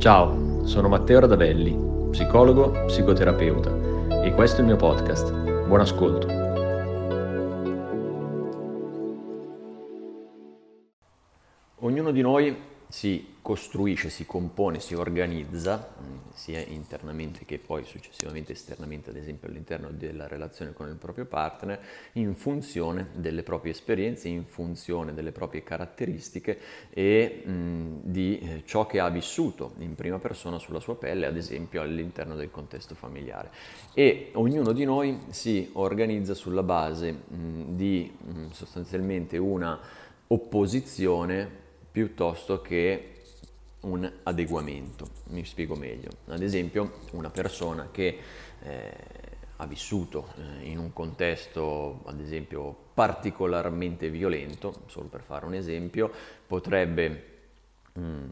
Ciao, sono Matteo Radavelli, psicologo, psicoterapeuta e questo è il mio podcast. Buon ascolto. Ognuno di noi si costruisce, si compone, si organizza, mm, sia internamente che poi successivamente esternamente, ad esempio all'interno della relazione con il proprio partner, in funzione delle proprie esperienze, in funzione delle proprie caratteristiche e mh, mm, di eh, ciò che ha vissuto in prima persona sulla sua pelle, ad esempio all'interno del contesto familiare. E ognuno di noi si organizza sulla base mh, mm, di mh, sostanzialmente una opposizione piuttosto che un adeguamento. Mi spiego meglio. Ad esempio, una persona che eh, ha vissuto eh, in un contesto, ad esempio, particolarmente violento, solo per fare un esempio, potrebbe mh, mm,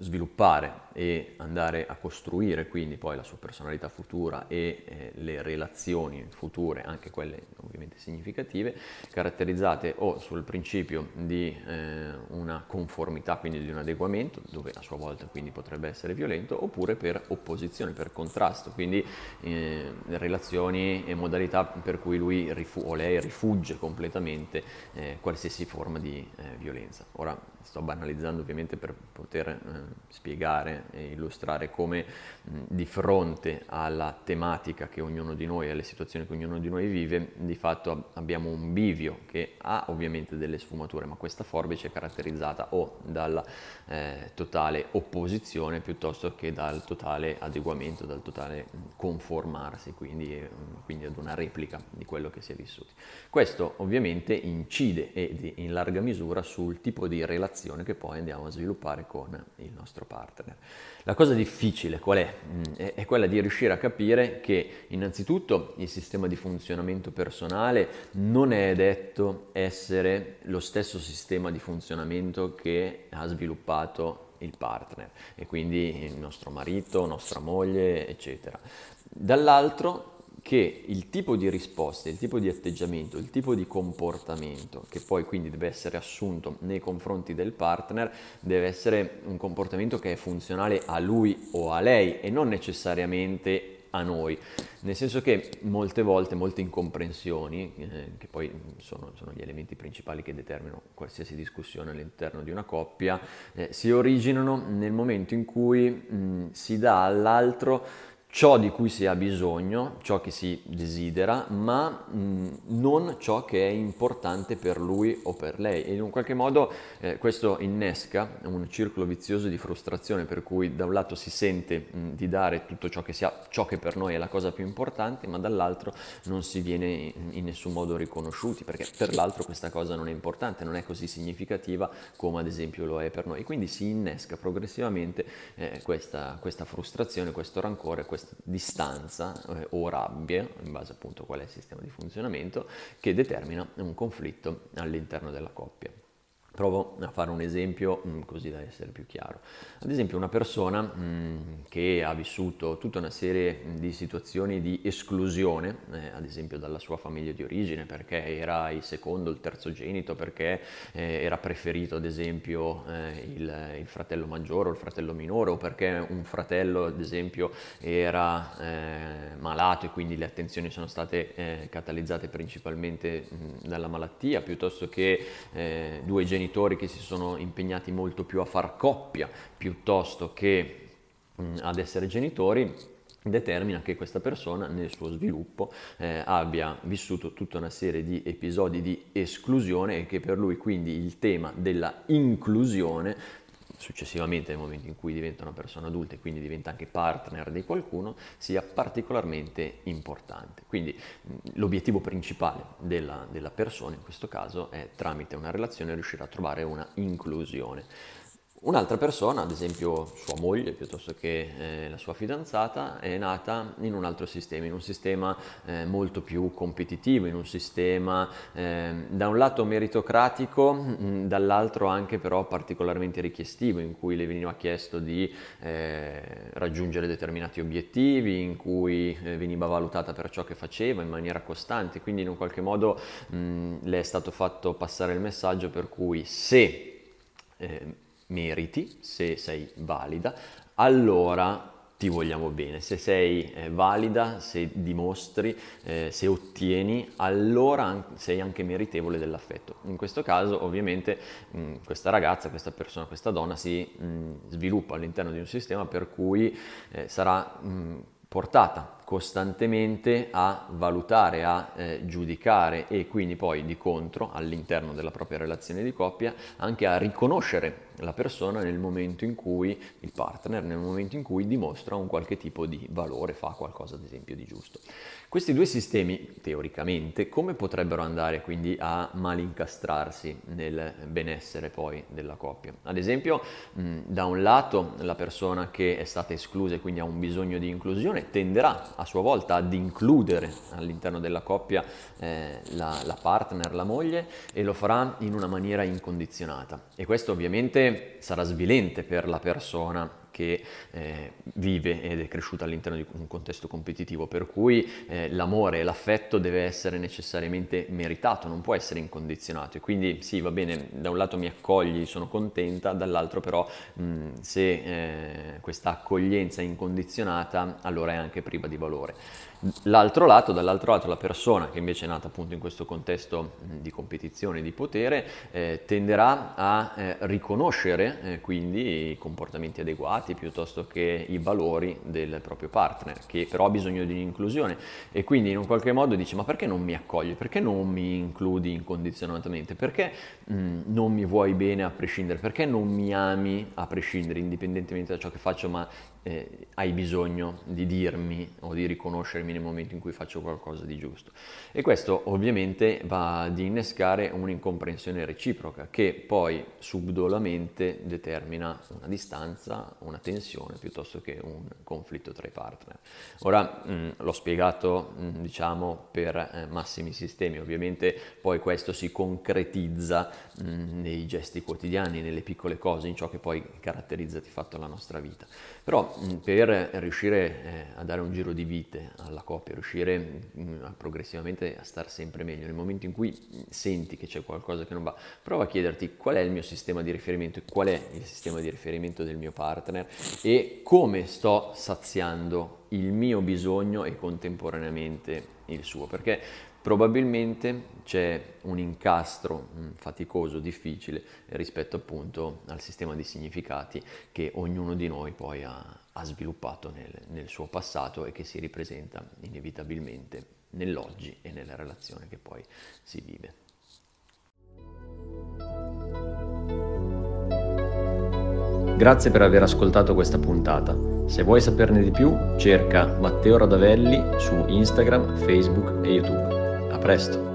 sviluppare e andare a costruire quindi poi la sua personalità futura e eh, le relazioni future, anche quelle ovviamente significative, caratterizzate o sul principio di eh, una conformità, quindi di un adeguamento, dove a sua volta quindi potrebbe essere violento, oppure per opposizione, per contrasto, quindi eh, relazioni e modalità per cui lui rifu- o lei rifugge completamente eh, qualsiasi forma di eh, violenza. Ora sto banalizzando ovviamente per poter eh, spiegare e illustrare come mh, di fronte alla tematica che ognuno di noi, alle situazioni che ognuno di noi vive, di fatto abbiamo un bivio che ha ovviamente delle sfumature, ma questa forbice è caratterizzata o dalla eh, totale opposizione piuttosto che dal totale adeguamento, dal totale conformarsi, quindi, eh, quindi ad una replica di quello che si è vissuto. Questo ovviamente incide e in larga misura sul tipo di relazione che poi andiamo a sviluppare con il nostro partner. La cosa difficile qual è? Mm, è quella di riuscire a capire che innanzitutto il sistema di funzionamento personale non è detto essere lo stesso sistema di funzionamento che ha sviluppato il partner e quindi il nostro marito, nostra moglie, eccetera. Dall'altro che il tipo di risposta, il tipo di atteggiamento, il tipo di comportamento che poi quindi deve essere assunto nei confronti del partner deve essere un comportamento che è funzionale a lui o a lei e non necessariamente a noi, nel senso che molte volte molte incomprensioni, eh, che poi sono, sono, gli elementi principali che determinano qualsiasi discussione all'interno di una coppia, eh, si originano nel momento in cui mh, si dà all'altro ciò di cui si ha bisogno, ciò che si desidera, ma mh, non ciò che è importante per lui o per lei. E in un qualche modo eh, questo innesca un circolo vizioso di frustrazione per cui da un lato si sente mh, di dare tutto ciò che, ha, ciò che per noi è la cosa più importante, ma dall'altro non si viene in, in nessun modo riconosciuti, perché per l'altro questa cosa non è importante, non è così significativa come ad esempio lo è per noi. Quindi si innesca progressivamente eh, questa, questa frustrazione, questo rancore, questo questa distanza eh, o rabbia, in base appunto a qual è il sistema di funzionamento, che determina un conflitto all'interno della coppia. Provo a fare un esempio mm, così da essere più chiaro. Ad esempio una persona mm, che ha vissuto tutta una serie di situazioni di esclusione, eh, ad esempio dalla sua famiglia di origine, perché era il secondo, il terzogenito, perché eh, era preferito ad esempio eh, il, fratello maggiore o il fratello minore, o perché un fratello ad esempio era malato e quindi le attenzioni sono state catalizzate principalmente dalla malattia, piuttosto che due genitori genitori che si sono impegnati molto più a far coppia piuttosto che mh, ad essere genitori, determina che questa persona nel suo sviluppo eh, abbia vissuto tutta una serie di episodi di esclusione e che per lui quindi il tema della inclusione successivamente nel momento in cui diventa una persona adulta e quindi diventa anche partner di qualcuno, sia particolarmente importante. Quindi l'obiettivo principale della, della persona in questo caso è tramite una relazione riuscire a trovare una inclusione. Un'altra persona, ad esempio sua moglie piuttosto che eh, la sua fidanzata, è nata in un altro sistema, in un sistema eh, molto più competitivo, in un sistema eh, da un lato meritocratico, mh, mm, dall'altro anche però particolarmente richiestivo, in cui le veniva chiesto di eh, raggiungere determinati obiettivi, in cui eh, veniva valutata per ciò che faceva in maniera costante, quindi in un qualche modo mh, mm, le è stato fatto passare il messaggio per cui se eh, meriti, se sei valida, allora ti vogliamo bene. Se sei eh, valida, se dimostri, eh, se ottieni, allora sei anche meritevole dell'affetto. In questo caso, ovviamente, mh, questa ragazza, questa persona, questa donna si mh, sviluppa all'interno di un sistema per cui eh, sarà mh, portata costantemente a valutare, a eh, giudicare e quindi poi di contro all'interno della propria relazione di coppia anche a riconoscere la persona nel momento in cui, il partner, nel momento in cui dimostra un qualche tipo di valore, fa qualcosa ad esempio di giusto. Questi due sistemi, teoricamente, come potrebbero andare quindi a malincastrarsi nel benessere poi della coppia? Ad esempio, mh, da un lato la persona che è stata esclusa e quindi ha un bisogno di inclusione tenderà a sua volta ad includere all'interno della coppia eh, la, la partner, la moglie e lo farà in una maniera incondizionata. E questo ovviamente sarà svilente per la persona che eh, vive ed è cresciuta all'interno di un contesto competitivo, per cui eh, l'amore e l'affetto deve essere necessariamente meritato, non può essere incondizionato. E quindi sì, va bene, da un lato mi accogli, sono contenta, dall'altro però mh, se eh, questa accoglienza è incondizionata, allora è anche priva di valore. L'altro lato, dall'altro lato, la persona che invece è nata appunto in questo contesto di competizione, di potere, eh, tenderà a eh, riconoscere eh, quindi i comportamenti adeguati piuttosto che i valori del proprio partner, che però ha bisogno di un'inclusione e quindi in un qualche modo dice ma perché non mi accogli, perché non mi includi incondizionatamente, perché mh, non mi vuoi bene a prescindere, perché non mi ami a prescindere, indipendentemente da ciò che faccio, ma eh, hai bisogno di dirmi o di riconoscermi nel momento in cui faccio qualcosa di giusto. E questo ovviamente va ad innescare un'incomprensione reciproca che poi subdolamente determina una distanza, una tensione piuttosto che un conflitto tra i partner. Ora mh, l'ho spiegato mh, diciamo per eh, massimi sistemi, ovviamente poi questo si concretizza mh, nei gesti quotidiani, nelle piccole cose, in ciò che poi caratterizza di fatto la nostra vita. Però Mm, per riuscire eh, a dare un giro di vite alla coppia, riuscire mm, progressivamente a star sempre meglio, nel momento in cui mm, senti che c'è qualcosa che non va, prova a chiederti qual è il mio sistema di riferimento e qual è il sistema di riferimento del mio partner e come sto saziando il mio bisogno e contemporaneamente il suo, perché probabilmente c'è un incastro faticoso, difficile rispetto appunto al sistema di significati che ognuno di noi poi ha, ha sviluppato nel, nel suo passato e che si ripresenta inevitabilmente nell'oggi e nella relazione che poi si vive. Grazie per aver ascoltato questa puntata. Se vuoi saperne di più, cerca Matteo Radavelli su Instagram, Facebook e YouTube. A presto!